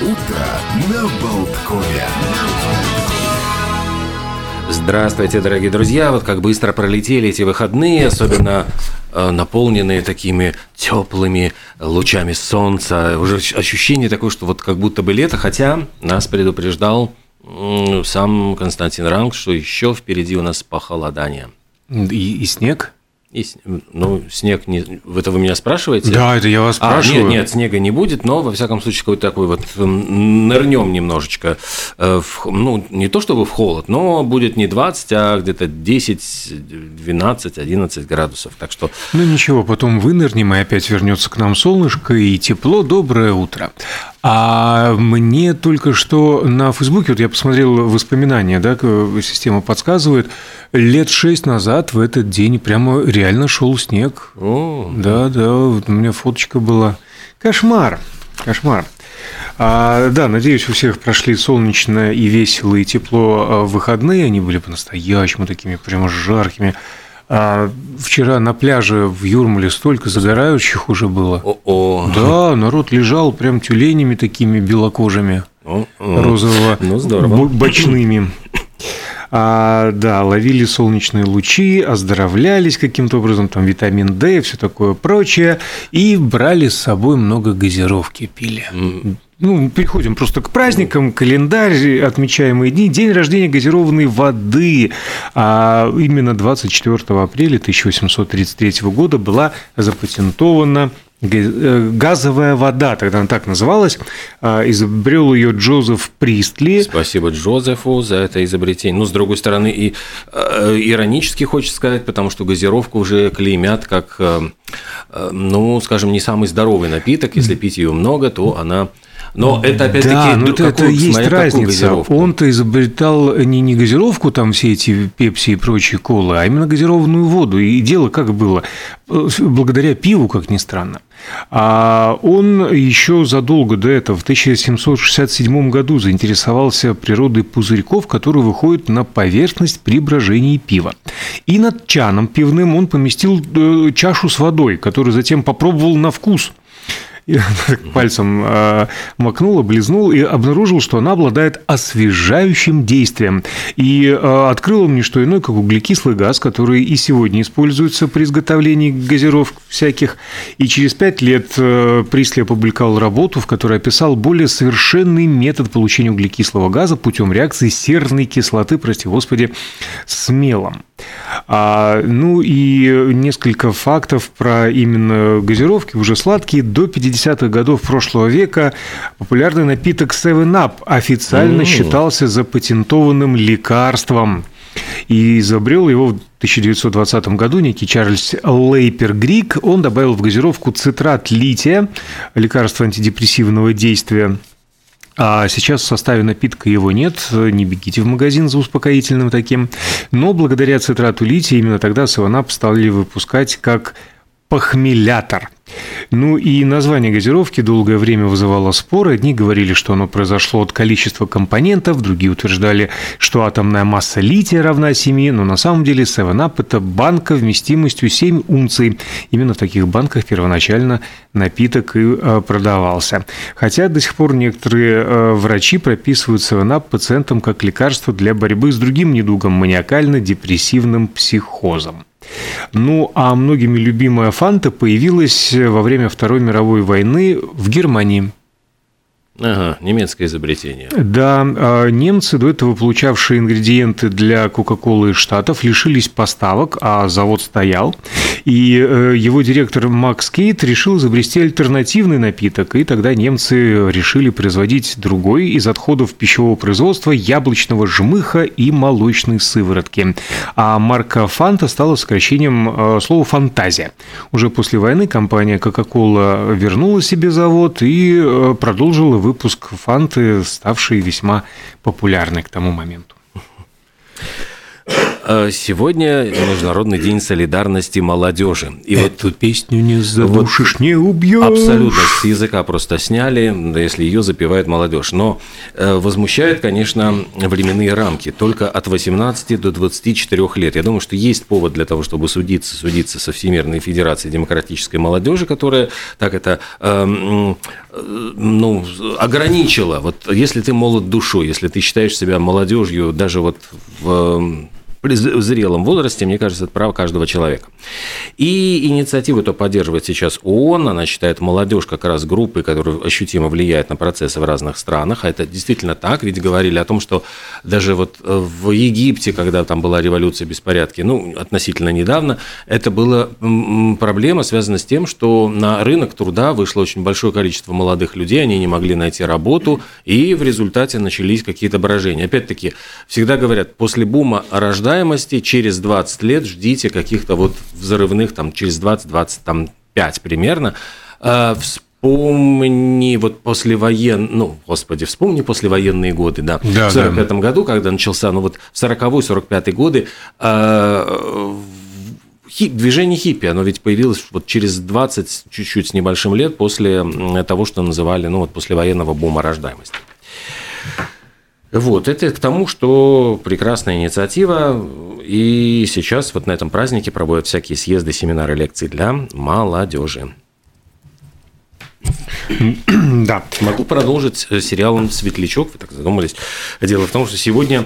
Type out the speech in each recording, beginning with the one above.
утро на Болткове. Здравствуйте, дорогие друзья! Вот как быстро пролетели эти выходные, особенно э, наполненные такими теплыми лучами солнца. Уже ощущение такое, что вот как будто бы лето, хотя нас предупреждал сам Константин Ранг, что еще впереди у нас похолодание. И, и снег? И, ну, снег не... Это вы меня спрашиваете? Да, это я вас А, спрашиваю. нет, нет, снега не будет, но, во всяком случае, какой-то такой вот м, нырнем немножечко. э, в ну, не то чтобы в холод, но будет не 20, а где-то 10, 12, 11 градусов. Так что Ну ничего, потом вынырнем, и опять вернется к нам солнышко и тепло. Доброе утро. А мне только что на Фейсбуке, вот я посмотрел воспоминания, да, система подсказывает, лет шесть назад в этот день прямо реально шел снег. о, Да, да, вот у меня фоточка была. Кошмар, кошмар. А, да, надеюсь, у всех прошли солнечно и весело, и тепло а, выходные. Они были по-настоящему такими прямо жаркими. А, вчера на пляже в Юрмале столько загорающих уже было. о, Да, народ лежал прям тюленями такими белокожими, о, о. розово Ну, здорово. бочными. А, да, ловили солнечные лучи, оздоровлялись каким-то образом, там витамин D и все такое прочее, и брали с собой много газировки, пили. Ну, переходим просто к праздникам, календарь, отмечаемые дни, день рождения газированной воды. А именно 24 апреля 1833 года была запатентована газовая вода, тогда она так называлась. А, Изобрел ее Джозеф Пристли. Спасибо Джозефу за это изобретение. Ну, с другой стороны, и э, иронически хочется сказать, потому что газировку уже клеймят как, э, э, ну, скажем, не самый здоровый напиток. Если пить ее много, то она... Но это опять-таки... Да, но ну, это, это есть смотря разница. Он-то изобретал не, не газировку, там все эти пепси и прочие колы, а именно газированную воду. И дело как было? Э, Благодаря пиву, как ни странно. А он еще задолго до этого, в 1767 году, заинтересовался природой пузырьков, которые выходят на поверхность при брожении пива. И над чаном пивным он поместил э, чашу с водой, которую затем попробовал на вкус. И пальцем э, макнул, облизнул и обнаружил, что она обладает освежающим действием. И э, открыл он не что иное, как углекислый газ, который и сегодня используется при изготовлении газировок всяких. И через пять лет э, Присли опубликовал работу, в которой описал более совершенный метод получения углекислого газа путем реакции серной кислоты, прости господи, с мелом. А, ну и несколько фактов про именно газировки, уже сладкие. До 50-х годов прошлого века популярный напиток 7-Up официально М. считался запатентованным лекарством. И изобрел его в 1920 году некий Чарльз Лейпер Грик. Он добавил в газировку цитрат лития, лекарство антидепрессивного действия. А сейчас в составе напитка его нет, не бегите в магазин за успокоительным таким. Но благодаря цитрату лития именно тогда 7 стали выпускать как похмелятор. Ну и название газировки долгое время вызывало споры. Одни говорили, что оно произошло от количества компонентов, другие утверждали, что атомная масса лития равна 7, но на самом деле 7-Up – это банка вместимостью 7 унций. Именно в таких банках первоначально напиток и э, продавался. Хотя до сих пор некоторые э, врачи прописывают 7-Up пациентам как лекарство для борьбы с другим недугом – маниакально-депрессивным психозом. Ну, а многими любимая фанта появилась во время Второй мировой войны в Германии. Ага, немецкое изобретение. Да, а немцы, до этого получавшие ингредиенты для Кока-Колы из Штатов, лишились поставок, а завод стоял. И э, его директор Макс Кейт решил изобрести альтернативный напиток, и тогда немцы решили производить другой из отходов пищевого производства яблочного жмыха и молочной сыворотки. А марка Фанта стала сокращением э, слова «фантазия». Уже после войны компания Coca-Cola вернула себе завод и э, продолжила выпуск фанты, ставшей весьма популярной к тому моменту. Э, сегодня Международный день солидарности молодежи. И Эту вот песню не задушишь, вот не убьешь. Абсолютно с языка просто сняли, если ее запевает молодежь. Но э, возмущает, конечно, временные рамки. Только от 18 до 24 лет. Я думаю, что есть повод для того, чтобы судиться, судиться со Всемирной Федерацией Демократической Молодежи, которая так это э, ну, ограничила. Вот если ты молод душой, если ты считаешь себя молодежью даже вот в в зрелом возрасте, мне кажется, это право каждого человека. И инициативу это поддерживает сейчас ООН, она считает молодежь как раз группой, которая ощутимо влияет на процессы в разных странах, а это действительно так, ведь говорили о том, что даже вот э, в Египте, когда там была революция беспорядки, ну, относительно недавно, это была проблема, связана с тем, что на рынок труда вышло очень большое количество молодых людей, они не могли найти работу, и в результате начались какие-то брожения. Опять-таки, всегда говорят, после бума рождается рождаемости, через 20 лет ждите каких-то вот взрывных, там, через 20-25 примерно, а, Вспомни вот послевоен... ну, господи, вспомни послевоенные годы, да, да в 45 да. году, когда начался, ну, вот в 40-45 годы э, хип, движение хиппи, оно ведь появилось вот через 20 чуть-чуть с небольшим лет после того, что называли, ну, вот послевоенного бума рождаемости. Вот, это к тому, что прекрасная инициатива, и сейчас вот на этом празднике проводят всякие съезды, семинары, лекции для молодежи. Да. Могу продолжить э, сериалом «Светлячок». Вы так задумались. Дело в том, что сегодня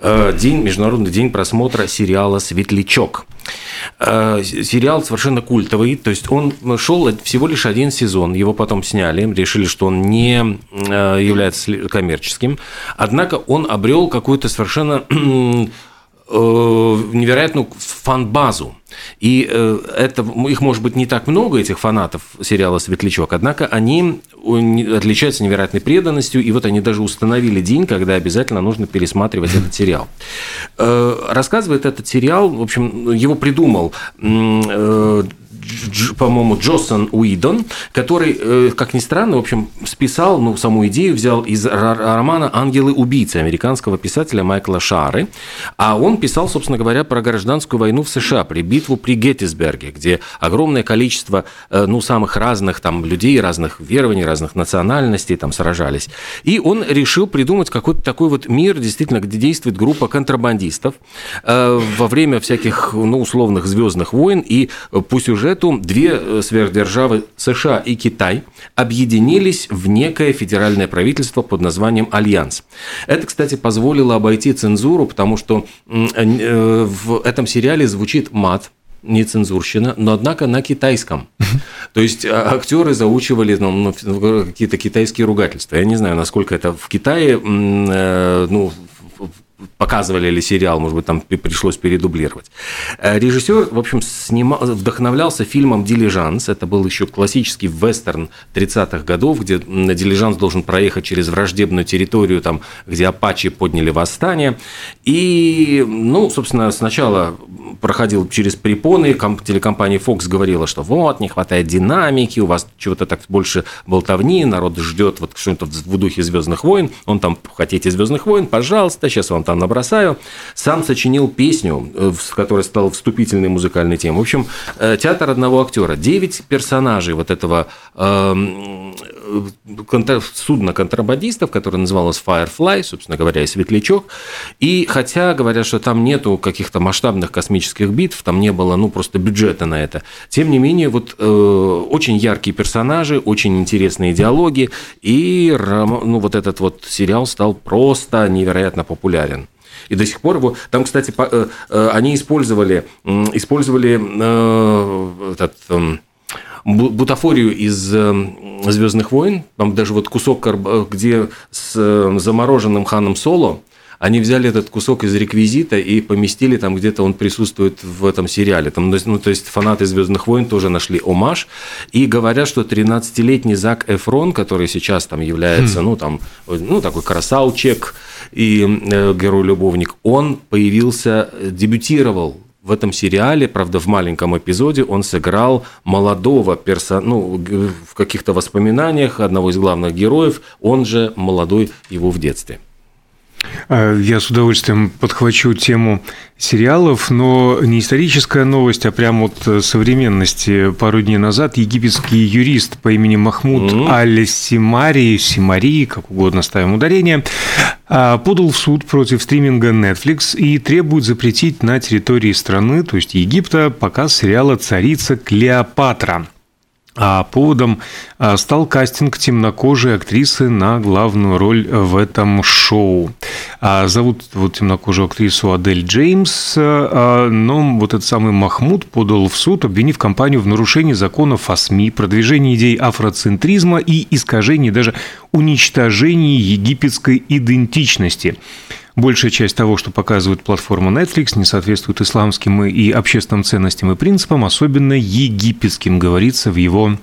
э, день, Международный день просмотра сериала «Светлячок». Э, сериал совершенно культовый, то есть он шел всего лишь один сезон, его потом сняли, решили, что он не является коммерческим, однако он обрел какую-то совершенно невероятную фан-базу. И э, это, их может быть не так много, этих фанатов сериала «Светлячок», однако они отличаются невероятной преданностью, и вот они даже установили день, когда обязательно нужно пересматривать этот сериал. Э, рассказывает этот сериал, в общем, его придумал э, по-моему, Джосон Уидон, который, э, как ни странно, в общем, списал, ну, саму идею взял из романа «Ангелы-убийцы» американского писателя Майкла Шары, а он писал, собственно говоря, про гражданскую войну в США, при битву при Геттисберге, где огромное количество, э, ну, самых разных там людей, разных верований, разных национальностей там сражались. И он решил придумать какой-то такой вот мир, действительно, где действует группа контрабандистов э, во время всяких, ну, условных звездных войн, и по сюжету сюжету две э, сверхдержавы США и Китай объединились в некое федеральное правительство под названием Альянс. Это, кстати, позволило обойти цензуру, потому что э, в этом сериале звучит мат, не цензурщина, но однако на китайском. То есть а, актеры заучивали ну, ну, какие-то китайские ругательства. Я не знаю, насколько это в Китае э, ну, показывали ли сериал, может быть, там пришлось передублировать. Э, Режиссер, в общем, снимал, вдохновлялся фильмом «Дилижанс». Это был еще классический вестерн 30-х годов, где дилижанс должен проехать через враждебную территорию, там, где апачи подняли восстание. И, ну, собственно, сначала проходил через препоны, телекомпания Fox говорила, что вот, не хватает динамики, у вас чего-то так больше болтовни, народ ждет вот что-то в духе «Звездных войн», он там, хотите «Звездных войн», пожалуйста, сейчас вам там набросаю. Сам сочинил песню, э, которая стала вступительной музыкальной темой. В общем, э, театр одного актера. Девять персонажей вот этого эм, э, судна контрабандистов, которое называлось Firefly, собственно говоря, и Светлячок. И хотя говорят, что там нету каких-то масштабных космических битв, там не было, ну, просто бюджета на это. Тем не менее, вот э, очень яркие персонажи, очень интересные диалоги, и ну, вот этот вот сериал стал просто невероятно популярен. И до сих пор его... Там, кстати, э, э, они использовали, использовали э, этот эм, бутафорию из Звездных войн, там даже вот кусок, где с замороженным ханом Соло, они взяли этот кусок из реквизита и поместили там где-то он присутствует в этом сериале. Там, ну, то есть фанаты Звездных войн тоже нашли омаж и говорят, что 13-летний Зак Эфрон, который сейчас там является, хм. ну там, ну такой красавчик и э, герой-любовник, он появился, дебютировал в этом сериале, правда, в маленьком эпизоде он сыграл молодого персонажа, ну, в каких-то воспоминаниях одного из главных героев, он же молодой его в детстве. А, я с удовольствием подхвачу тему сериалов, но не историческая новость, а прямо от современности. Пару дней назад египетский юрист по имени Махмуд mm-hmm. Аль-Симари, Симари, как угодно ставим ударение, а, подал в суд против стриминга Netflix и требует запретить на территории страны, то есть Египта, показ сериала «Царица Клеопатра». А поводом а, стал кастинг темнокожей актрисы на главную роль в этом шоу. А, зовут вот темнокожую актрису Адель Джеймс, но вот этот самый Махмуд подал в суд, обвинив компанию в нарушении законов о СМИ, продвижении идей афроцентризма и искажении, даже уничтожении египетской идентичности. Большая часть того, что показывает платформа Netflix, не соответствует исламским и общественным ценностям и принципам, особенно египетским, говорится в его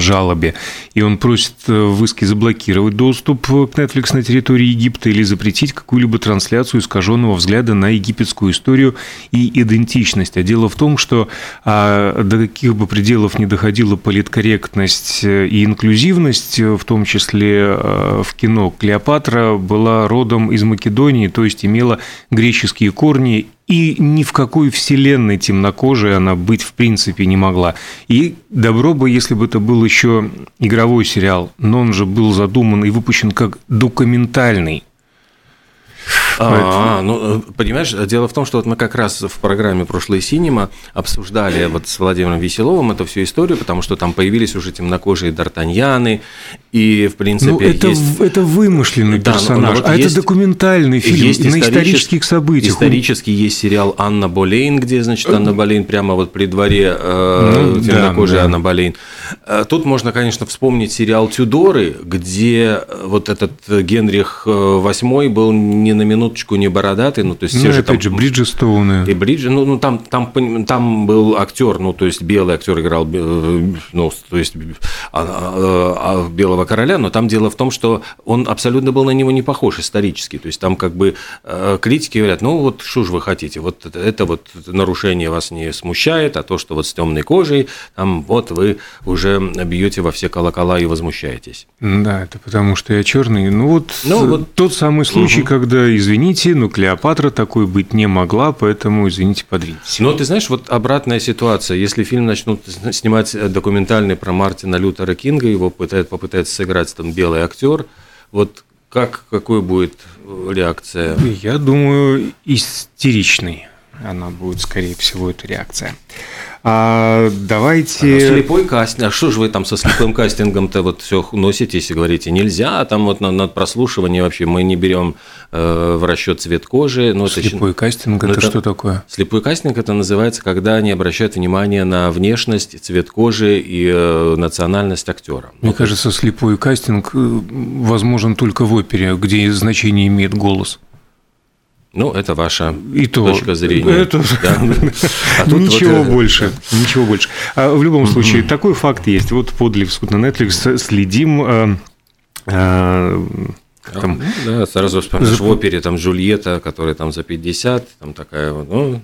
жалобе. И он просит э, в иске заблокировать доступ к Netflix на территории Египта или запретить какую-либо трансляцию искаженного взгляда на египетскую историю и идентичность. А дело в том, что а, до каких бы пределов не доходила политкорректность э, и инклюзивность, э, в том числе в кино, Клеопатра была родом из Македонии, то есть имела греческие корни и ни в какой вселенной темнокожей она быть в принципе не могла. И добро бы, если бы это был еще игровой сериал, но он же был задуман и выпущен как документальный. А, ну, понимаешь, дело в том, что вот мы как раз в программе «Прошлое синема» обсуждали вот с Владимиром Веселовым эту всю историю, потому что там появились уже темнокожие д'Артаньяны, и, в принципе, ну, это, есть... это вымышленный да, персонаж, вот а есть, это документальный фильм есть на исторических событиях. Исторический есть сериал «Анна Болейн», где, значит, Анна Болейн прямо вот при дворе э, ну, темнокожей да, да. Анна Болейн. Э, тут можно, конечно, вспомнить сериал «Тюдоры», где вот этот Генрих VIII был не на минуточку не бородатый, ну то есть ну, все же опять там... же Бриджестоуны. И Бриджи, ну, ну там, там, там был актер, ну то есть белый актер играл, э, ну то есть а, а, а, белого короля, но там дело в том, что он абсолютно был на него не похож исторически, то есть там как бы э, критики говорят, ну вот что же вы хотите, вот это, это вот нарушение вас не смущает, а то, что вот с темной кожей, там вот вы уже бьете во все колокола и возмущаетесь. Да, это потому что я черный. Ну вот, ну, вот... тот самый случай, угу. когда извините извините, но Клеопатра такой быть не могла, поэтому, извините, подвиньтесь. Но ты знаешь, вот обратная ситуация. Если фильм начнут снимать документальный про Мартина Лютера Кинга, его пытает, попытается сыграть там белый актер, вот как, какой будет реакция? Я думаю, истеричный она будет, скорее всего, эта реакция. А, давайте... А слепой кастинг. А что же вы там со слепым кастингом-то вот все носитесь и говорите, нельзя, а там вот на, на прослушивание вообще мы не берем э, в расчет цвет кожи. Но слепой это, кастинг это, это что такое? Слепой кастинг это называется, когда они обращают внимание на внешность, цвет кожи и э, национальность актера. Мне ну, кажется, слепой кастинг э, возможен только в опере, где значение имеет голос. Ну, это ваша и точка то, зрения. Это... Да? А ничего вот... больше. Ничего больше. А в любом случае, такой факт есть. Вот подали в суд на Netflix, следим. Э, э, там... Ну, да, сразу вспоминаешь в опере там Джульетта, которая там за 50, там такая, ну,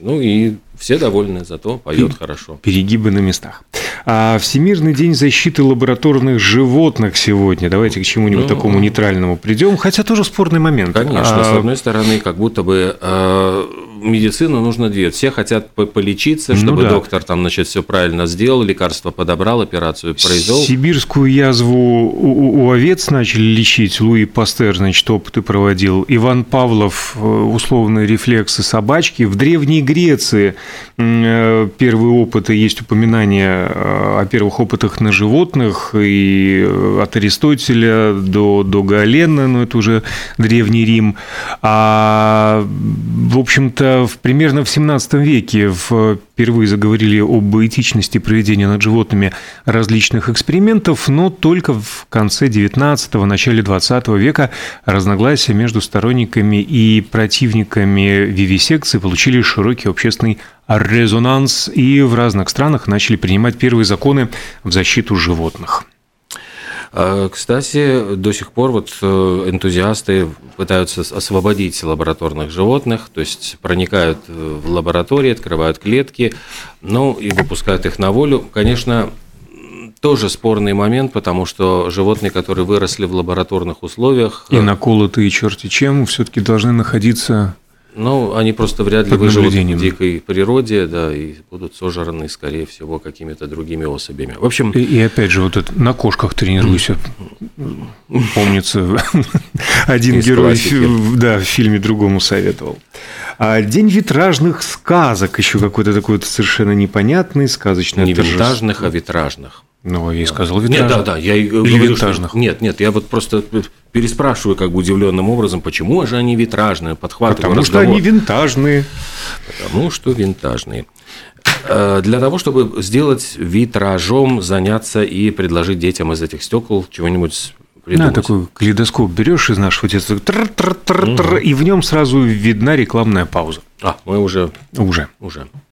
ну и все довольны, зато поет Пер... хорошо. Перегибы на местах. А Всемирный день защиты лабораторных животных сегодня. Давайте к чему-нибудь ну, такому нейтральному придем. Хотя тоже спорный момент. Конечно, а... с одной стороны, как будто бы э, медицину нужно двигать. Все хотят полечиться, ну чтобы ну, да. доктор там, значит, все правильно сделал, лекарство подобрал, операцию произвел. Сибирскую язву у, у овец начали лечить. Луи Пастер, значит, опыты проводил. Иван Павлов, э, условные рефлексы собачки. В Древней Греции Э, первые опыты, есть упоминания э, о первых опытах на животных и от Аристотеля до, до Галена, но это уже Древний Рим. А, в общем-то, в, примерно в 17 веке впервые заговорили об этичности проведения над животными различных экспериментов, но только в конце 19-го, начале 20 века разногласия между сторонниками и противниками вивисекции получили широкий общественный резонанс, и в разных странах начали принимать первые законы в защиту животных. А, кстати, до сих пор вот э, энтузиасты пытаются освободить лабораторных животных, то есть проникают в лаборатории, открывают клетки, ну и выпускают их на волю. Конечно, тоже спорный момент, потому что животные, которые выросли в лабораторных условиях, И наколотые черти чем все-таки должны находиться ну, они просто вряд ли выживут в дикой природе, да, и будут сожраны, скорее всего, какими-то другими особями. В общем, И, и опять же, вот это на кошках тренируйся. Помнится, один Из герой классики. да, в фильме другому советовал. А День витражных сказок еще какой-то такой вот совершенно непонятный, сказочный. не винтажных, а витражных. Ну, я и сказал Нет, витражных. да, да, я и говорю, что- винтажных. Нет, нет, я вот просто переспрашиваю как бы удивленным образом, почему же они витражные, подхватываю Потому что разговор. они винтажные. Потому что винтажные. Э, Для того, чтобы сделать витражом, заняться и предложить детям из этих стекол чего-нибудь придумать. такой калейдоскоп берешь из нашего детства, тр-тр-тр-тр, и в нем сразу видна рекламная пауза. А, мы уже, Уже. уже.